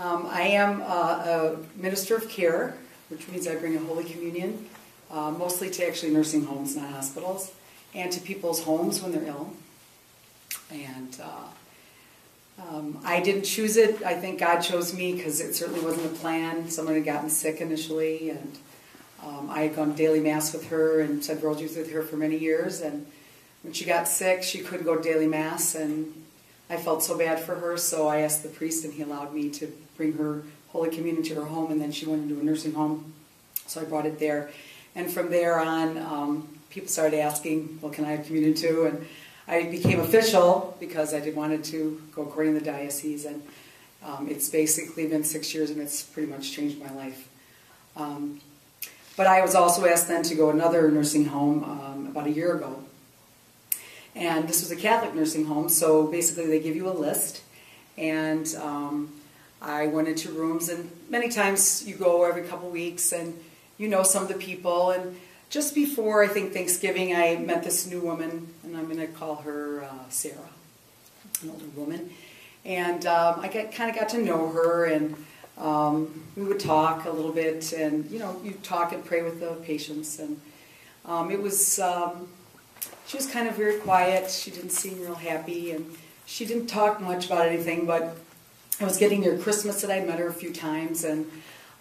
Um, I am uh, a minister of care, which means I bring a Holy Communion, uh, mostly to actually nursing homes, not hospitals, and to people's homes when they're ill. And uh, um, I didn't choose it. I think God chose me because it certainly wasn't a plan. Someone had gotten sick initially, and um, I had gone daily mass with her and said youth with her for many years. And when she got sick, she couldn't go to daily mass, and I felt so bad for her, so I asked the priest, and he allowed me to bring her Holy Communion to her home, and then she went into a nursing home, so I brought it there. And from there on, um, people started asking, well, can I have communion too? And I became official because I did wanted to go according to the diocese, and um, it's basically been six years, and it's pretty much changed my life. Um, but I was also asked then to go another nursing home um, about a year ago, and this was a Catholic nursing home, so basically they give you a list. And um, I went into rooms, and many times you go every couple weeks and you know some of the people. And just before, I think, Thanksgiving, I met this new woman, and I'm going to call her uh, Sarah, an older woman. And um, I kind of got to know her, and um, we would talk a little bit, and you know, you talk and pray with the patients. And um, it was um, she was kind of very quiet. She didn't seem real happy, and she didn't talk much about anything. But I was getting near Christmas, and I'd met her a few times, and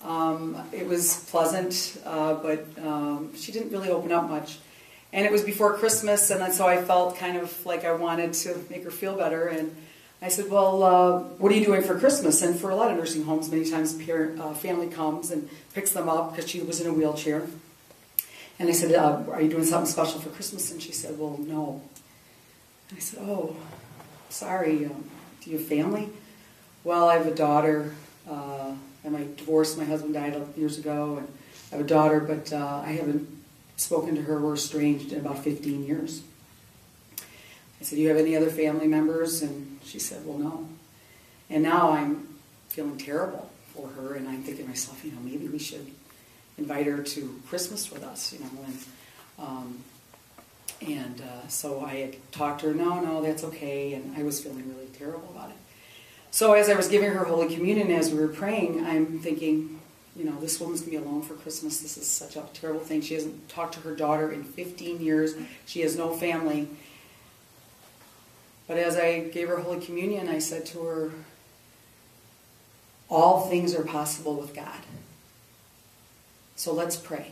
um, it was pleasant. Uh, but um, she didn't really open up much. And it was before Christmas, and so I felt kind of like I wanted to make her feel better. And I said, "Well, uh, what are you doing for Christmas?" And for a lot of nursing homes, many times parent, uh, family comes and picks them up because she was in a wheelchair. And I said, uh, Are you doing something special for Christmas? And she said, Well, no. And I said, Oh, sorry. Um, do you have family? Well, I have a daughter. Uh, and divorced. My husband died years ago. And I have a daughter, but uh, I haven't spoken to her. We're estranged in about 15 years. I said, Do you have any other family members? And she said, Well, no. And now I'm feeling terrible for her. And I'm thinking to myself, you know, maybe we should invite her to Christmas with us, you know, and um, and uh, so I had talked to her, no, no, that's okay, and I was feeling really terrible about it. So as I was giving her Holy Communion, as we were praying, I'm thinking, you know, this woman's gonna be alone for Christmas. This is such a terrible thing. She hasn't talked to her daughter in 15 years. She has no family. But as I gave her Holy Communion, I said to her, all things are possible with God. So let's pray.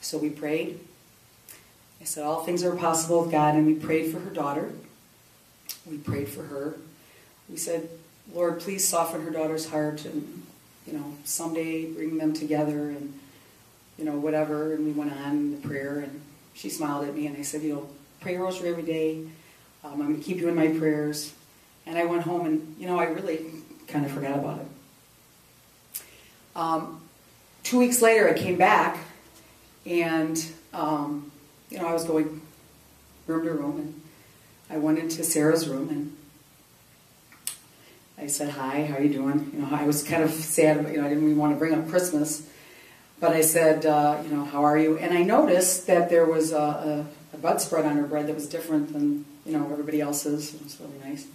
So we prayed. I said, All things are possible with God, and we prayed for her daughter. We prayed for her. We said, Lord, please soften her daughter's heart and, you know, someday bring them together and, you know, whatever. And we went on in the prayer, and she smiled at me, and I said, You know, pray a rosary every day. Um, I'm going to keep you in my prayers. And I went home, and, you know, I really kind of forgot about it. Um, two weeks later, I came back, and um, you know I was going room to room, and I went into Sarah's room, and I said, "Hi, how are you doing?" You know, I was kind of sad, you know, I didn't even want to bring up Christmas, but I said, uh, "You know, how are you?" And I noticed that there was a, a, a bedspread on her bed that was different than you know everybody else's. It was really nice,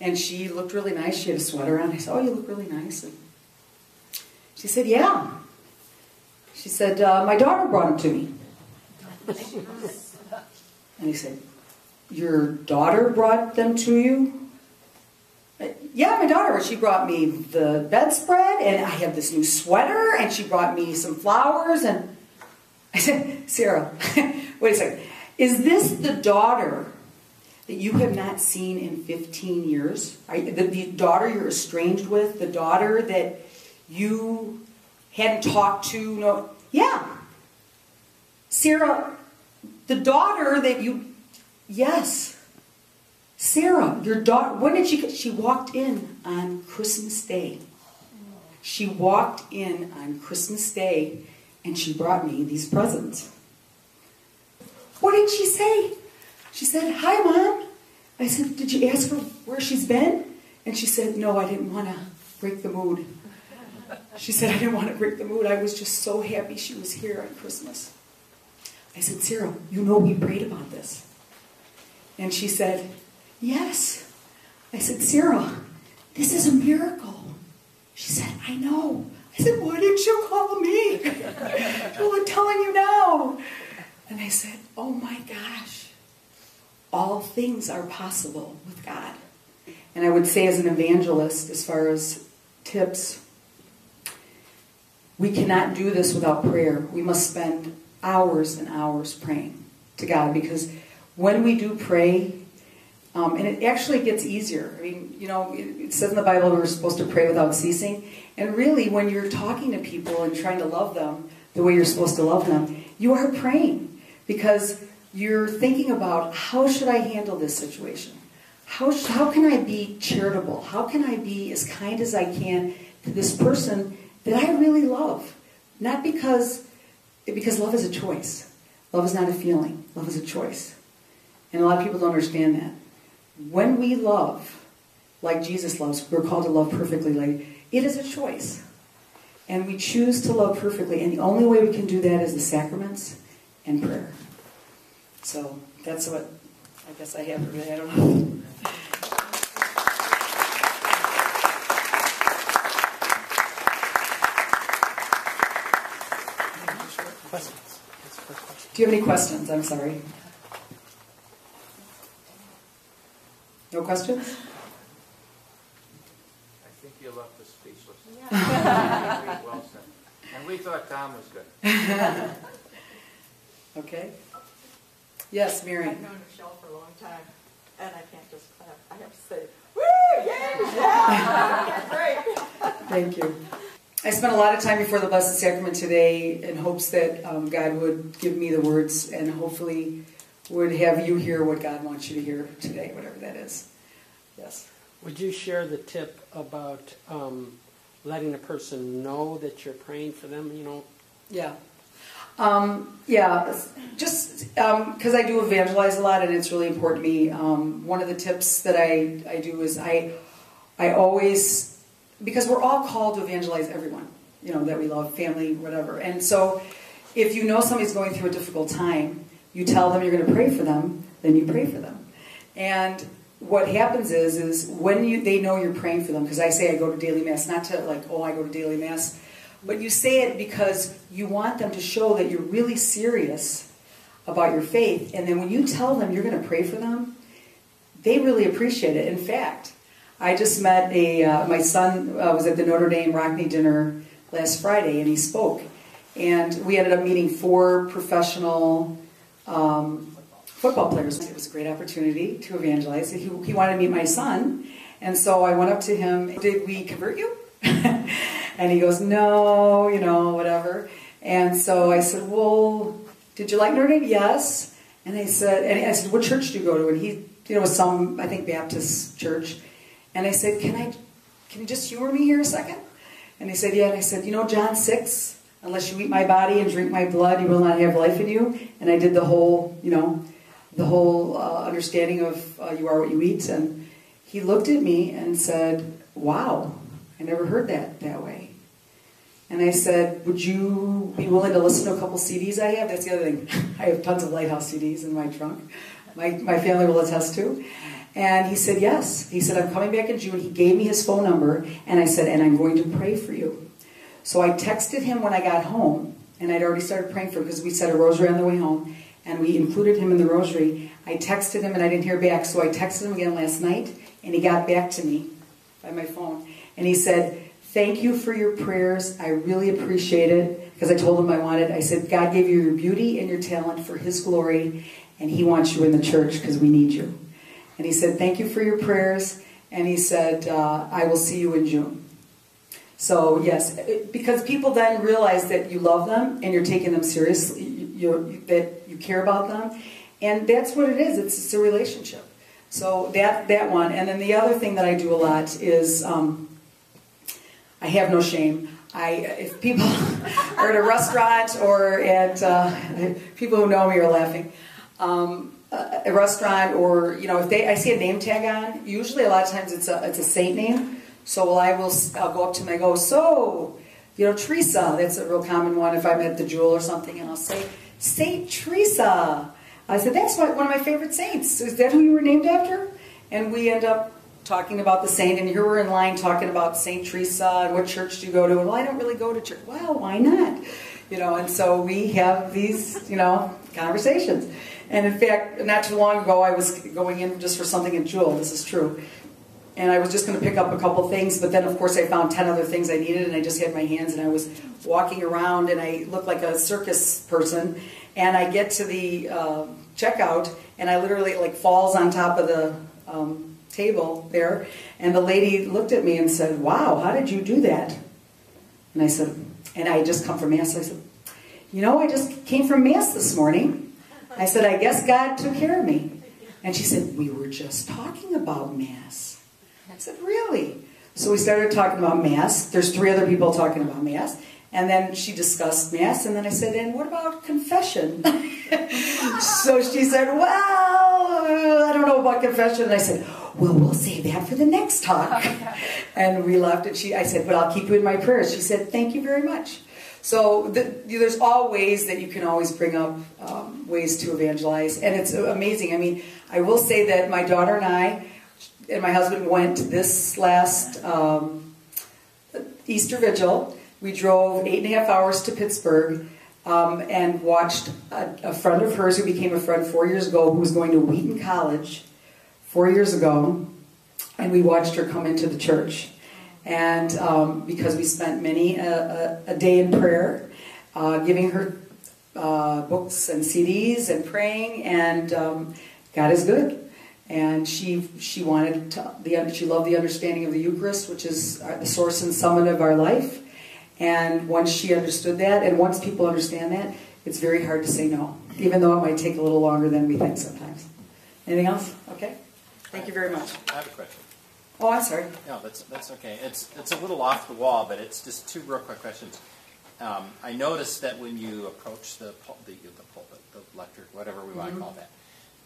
and she looked really nice. She had a sweater on. I said, "Oh, you look really nice." And she said, "Yeah." She said, uh, My daughter brought him to me. and he said, Your daughter brought them to you? Yeah, my daughter. She brought me the bedspread, and I have this new sweater, and she brought me some flowers. And I said, Sarah, wait a second. Is this the daughter that you have not seen in 15 years? The, the daughter you're estranged with? The daughter that you hadn't talked to. No, yeah. Sarah, the daughter that you, yes. Sarah, your daughter, when did she, get? she walked in on Christmas Day. She walked in on Christmas Day and she brought me these presents. What did she say? She said, Hi, Mom. I said, Did you ask her where she's been? And she said, No, I didn't want to break the mood. She said, I didn't want to break the mood. I was just so happy she was here on Christmas. I said, Sarah, you know we prayed about this. And she said, Yes. I said, Sarah, this is a miracle. She said, I know. I said, why didn't you call me? well, I'm telling you now. And I said, oh my gosh, all things are possible with God. And I would say, as an evangelist, as far as tips, we cannot do this without prayer. We must spend hours and hours praying to God because when we do pray, um, and it actually gets easier. I mean, you know, it, it says in the Bible we're supposed to pray without ceasing. And really, when you're talking to people and trying to love them the way you're supposed to love them, you are praying because you're thinking about how should I handle this situation? How, how can I be charitable? How can I be as kind as I can to this person that I really love? Not because, because love is a choice. Love is not a feeling. Love is a choice. And a lot of people don't understand that. When we love like Jesus loves, we're called to love perfectly like it is a choice. And we choose to love perfectly. And the only way we can do that is the sacraments and prayer. So that's what I guess I have really, I don't know. Do you have any questions? I'm sorry. No questions? I think you left us speechless. Yeah. well said. And we thought Tom was good. okay. Yes, Mary. I've known Michelle for a long time, and I can't just clap. I have to say, woo, yay, Michelle! Great. Thank you. I spent a lot of time before the Blessed Sacrament today in hopes that um, God would give me the words and hopefully would have you hear what God wants you to hear today, whatever that is. Yes. Would you share the tip about um, letting a person know that you're praying for them? You know. Yeah. Um, yeah, just because um, I do evangelize a lot and it's really important to me. Um, one of the tips that I, I do is I I always because we're all called to evangelize everyone, you know, that we love, family, whatever. And so if you know somebody's going through a difficult time, you tell them you're going to pray for them, then you pray for them. And what happens is, is when you they know you're praying for them, because I say I go to daily mass, not to like, oh, I go to daily mass, but you say it because you want them to show that you're really serious about your faith. And then when you tell them you're going to pray for them, they really appreciate it. In fact, I just met a, uh, my son uh, was at the Notre Dame Rockne dinner last Friday and he spoke. And we ended up meeting four professional um, football players. It was a great opportunity to evangelize. He, he wanted to meet my son. And so I went up to him, Did we convert you? and he goes, No, you know, whatever. And so I said, Well, did you like Notre Dame? Yes. And I said, and I said, What church do you go to? And he, you know, some, I think, Baptist church. And I said, Can I can you just humor me here a second? And he said, Yeah. And I said, You know, John 6, unless you eat my body and drink my blood, you will not have life in you. And I did the whole, you know, the whole uh, understanding of uh, you are what you eat. And he looked at me and said, Wow, I never heard that that way. And I said, Would you be willing to listen to a couple CDs I have? That's the other thing. I have tons of Lighthouse CDs in my trunk. My, my family will attest to. And he said, Yes. He said, I'm coming back in June. He gave me his phone number, and I said, And I'm going to pray for you. So I texted him when I got home, and I'd already started praying for him because we said a rosary on the way home, and we included him in the rosary. I texted him, and I didn't hear back, so I texted him again last night, and he got back to me by my phone. And he said, Thank you for your prayers. I really appreciate it because I told him I wanted. I said, God gave you your beauty and your talent for His glory, and He wants you in the church because we need you. And he said, Thank you for your prayers. And he said, uh, I will see you in June. So, yes, because people then realize that you love them and you're taking them seriously, you, that you care about them. And that's what it is it's, it's a relationship. So, that, that one. And then the other thing that I do a lot is um, I have no shame. I, if people are at a restaurant or at uh, people who know me are laughing. Um, a restaurant or you know if they I see a name tag on, usually a lot of times it's a it's a saint name. So I will I'll go up to them and go so you know Teresa that's a real common one if I'm at the Jewel or something and I'll say Saint Teresa. I said that's one of my favorite saints. Is that who you were named after? And we end up talking about the saint, and here we're in line talking about Saint Teresa and what church do you go to? And well, I don't really go to church. Well, why not? You know, and so we have these, you know, conversations. And in fact, not too long ago, I was going in just for something at Jewel. This is true. And I was just going to pick up a couple things, but then of course I found 10 other things I needed, and I just had my hands, and I was walking around, and I looked like a circus person. And I get to the uh, checkout, and I literally like falls on top of the um, table there. And the lady looked at me and said, "Wow, how did you do that?" And I said, and I just come from mass. I said, "You know, I just came from mass this morning." I said, "I guess God took care of me." And she said, "We were just talking about mass." I said, "Really?" So we started talking about mass. There's three other people talking about mass. And then she discussed Mass, and then I said, and what about confession? so she said, well, I don't know about confession. And I said, well, we'll save that for the next talk. and we left, and she, I said, but I'll keep you in my prayers. She said, thank you very much. So the, there's all ways that you can always bring up um, ways to evangelize, and it's amazing. I mean, I will say that my daughter and I, and my husband went this last um, Easter Vigil. We drove eight and a half hours to Pittsburgh um, and watched a, a, friend of hers who became a friend four years ago, who was going to Wheaton College four years ago, and we watched her come into the church. And um, because we spent many a, a, a day in prayer, uh, giving her uh, books and CDs and praying, and um, God is good. And she she wanted to, the she loved the understanding of the Eucharist, which is the source and summit of our life. And once she understood that, and once people understand that, it's very hard to say no, even though it might take a little longer than we think sometimes. Anything else? Okay. Thank you very much. I have a question. Oh, I'm sorry. No, that's that's okay. It's it's a little off the wall, but it's just two real quick questions. Um, I noticed that when you approach the pul- the, the pulpit, the lectern, whatever we want to call that,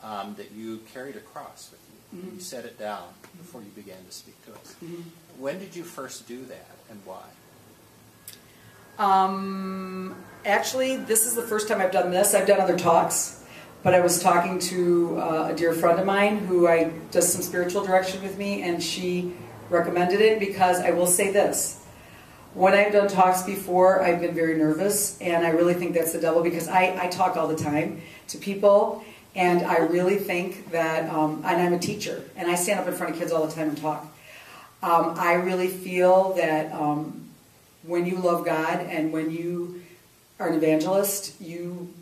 um, that you carried a cross with you. Mhm. You set it down before you began to speak to us. Mhm. When did you first do that, and why? Um, actually, this is the first time I've done this. I've done other talks, but I was talking to uh, a dear friend of mine who I does some spiritual direction with me, and she recommended it because I will say this. When I've done talks before, I've been very nervous, and I really think that's the devil because I, I talk all the time to people, and I really think that, um, and I'm a teacher, and I stand up in front of kids all the time and talk. Um, I really feel that um, when you love God and when you are an evangelist, you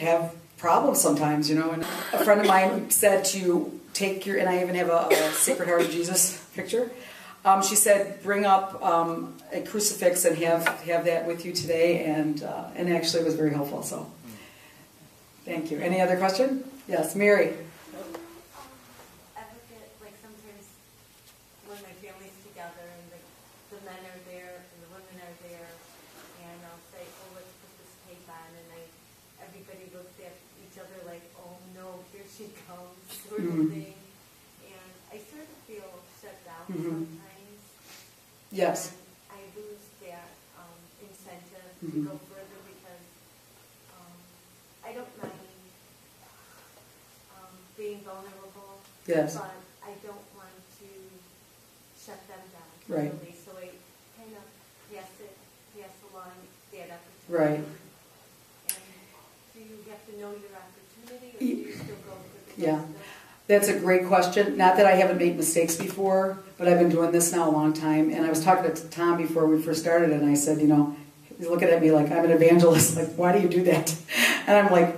have problems sometimes, you know. And a friend of mine said to take your, and I even have a, a Sacred Heart of Jesus picture. Um, she said, bring up um, a crucifix and have have that with you today, and uh, and actually it was very helpful. So, thank you. Any other question? Yes, Mary. I look at, like, sometimes when my family's together and the, the men are there and the women are there, and I'll say, oh, let's put this tape on, and I, everybody looks at each other like, oh, no, here she comes, sort of Mhm. thing. And I sort of feel shut down Mhm. sometimes. Yes. And I lose that, um, incentive to Mhm. go further because, um, I don't mind, um, being vulnerable. Yes. But I don't want to shut them down Right. totally, so I kind of pass it, pass along that opportunity. Right. And do you have to know your opportunity, or do you still go for the Yeah. That's a great question. Not that I haven't made mistakes before, but I've been doing this now a long time. And I was talking to Tom before we first started, and I said, you know, he's looking at me like I'm an evangelist. Like, why do you do that? And I'm like,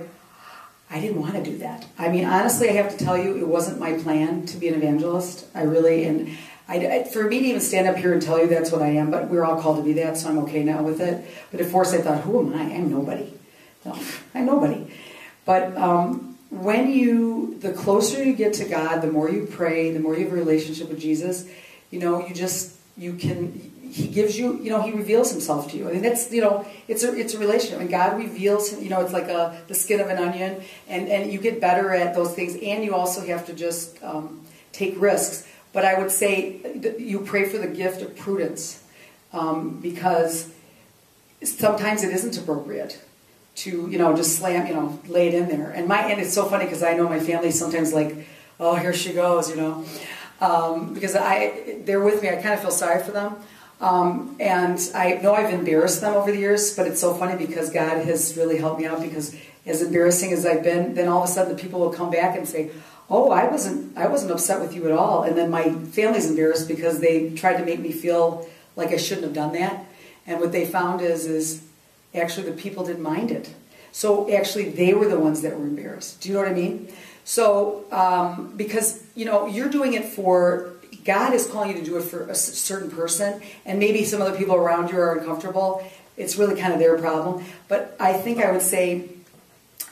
I didn't want to do that. I mean, honestly, I have to tell you, it wasn't my plan to be an evangelist. I really, and I, for me to even stand up here and tell you that's what I am, but we're all called to be that, so I'm okay now with it. But at first, I thought, who am I? I'm nobody. No, I'm nobody. But um, when you, the closer you get to God, the more you pray, the more you have a relationship with Jesus, you know, you just, you can, He gives you, you know, He reveals Himself to you. I mean, that's, you know, it's a, it's a relationship. And God reveals, you know, it's like a, the skin of an onion, and, and you get better at those things, and you also have to just um, take risks. But I would say you pray for the gift of prudence um, because sometimes it isn't appropriate to you know just slam you know lay it in there and my and it's so funny because i know my family sometimes like oh here she goes you know um, because I they're with me. I kind of feel sorry for them. Um, and I know I've embarrassed them over the years, but it's so funny because God has really helped me out because as embarrassing as I've been, then all of a sudden the people will come back and say, "Oh, I wasn't I wasn't upset with you at all." And then my family's embarrassed because they tried to make me feel like I shouldn't have done that. And what they found is is actually the people didn't mind it. So actually they were the ones that were embarrassed. Do you know what I mean? So um, because you know you're doing it for God is calling you to do it for a certain person, and maybe some other people around you are uncomfortable. It's really kind of their problem. But I think I would say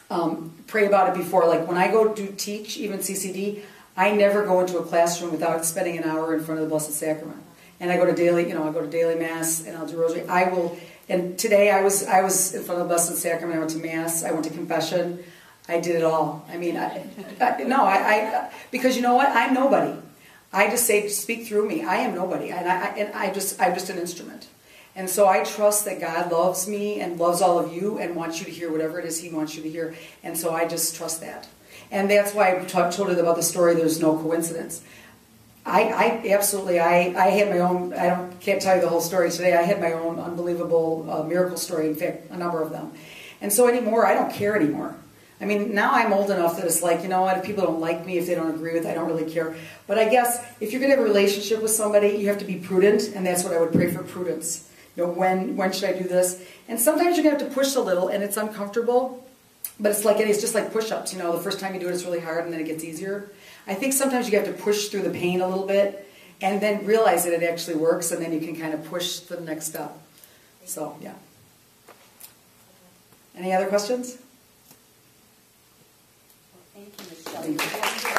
um, pray about it before. Like when I go to teach, even CCD, I never go into a classroom without spending an hour in front of the Blessed Sacrament. And I go to daily, you know, I go to daily mass and I'll do rosary. I will. And today I was I was in front of the Blessed Sacrament. I went to mass. I went to confession. I did it all. I mean, I, I, no, I, I because you know what? I'm nobody. I just say, speak through me. I am nobody, and I, and I just I'm just an instrument. And so I trust that God loves me and loves all of you and wants you to hear whatever it is He wants you to hear. And so I just trust that. And that's why I ta- told you about the story. There's no coincidence. I, I absolutely I, I had my own I don't can't tell you the whole story today. I had my own unbelievable uh, miracle story. In fact, a number of them. And so anymore, I don't care anymore. I mean, now I'm old enough that it's like, you know what, if people don't like me, if they don't agree with, I don't really care. But I guess if you're going to have a relationship with somebody, you have to be prudent, and that's what I would pray for prudence. You know, when when should I do this? And sometimes you're going to have to push a little, and it's uncomfortable. But it's like it's just like push-ups. You know, the first time you do it, it's really hard, and then it gets easier. I think sometimes you have to push through the pain a little bit, and then realize that it actually works, and then you can kind of push the next step. So yeah. Any other questions? Thank you, Michelle. Thank you.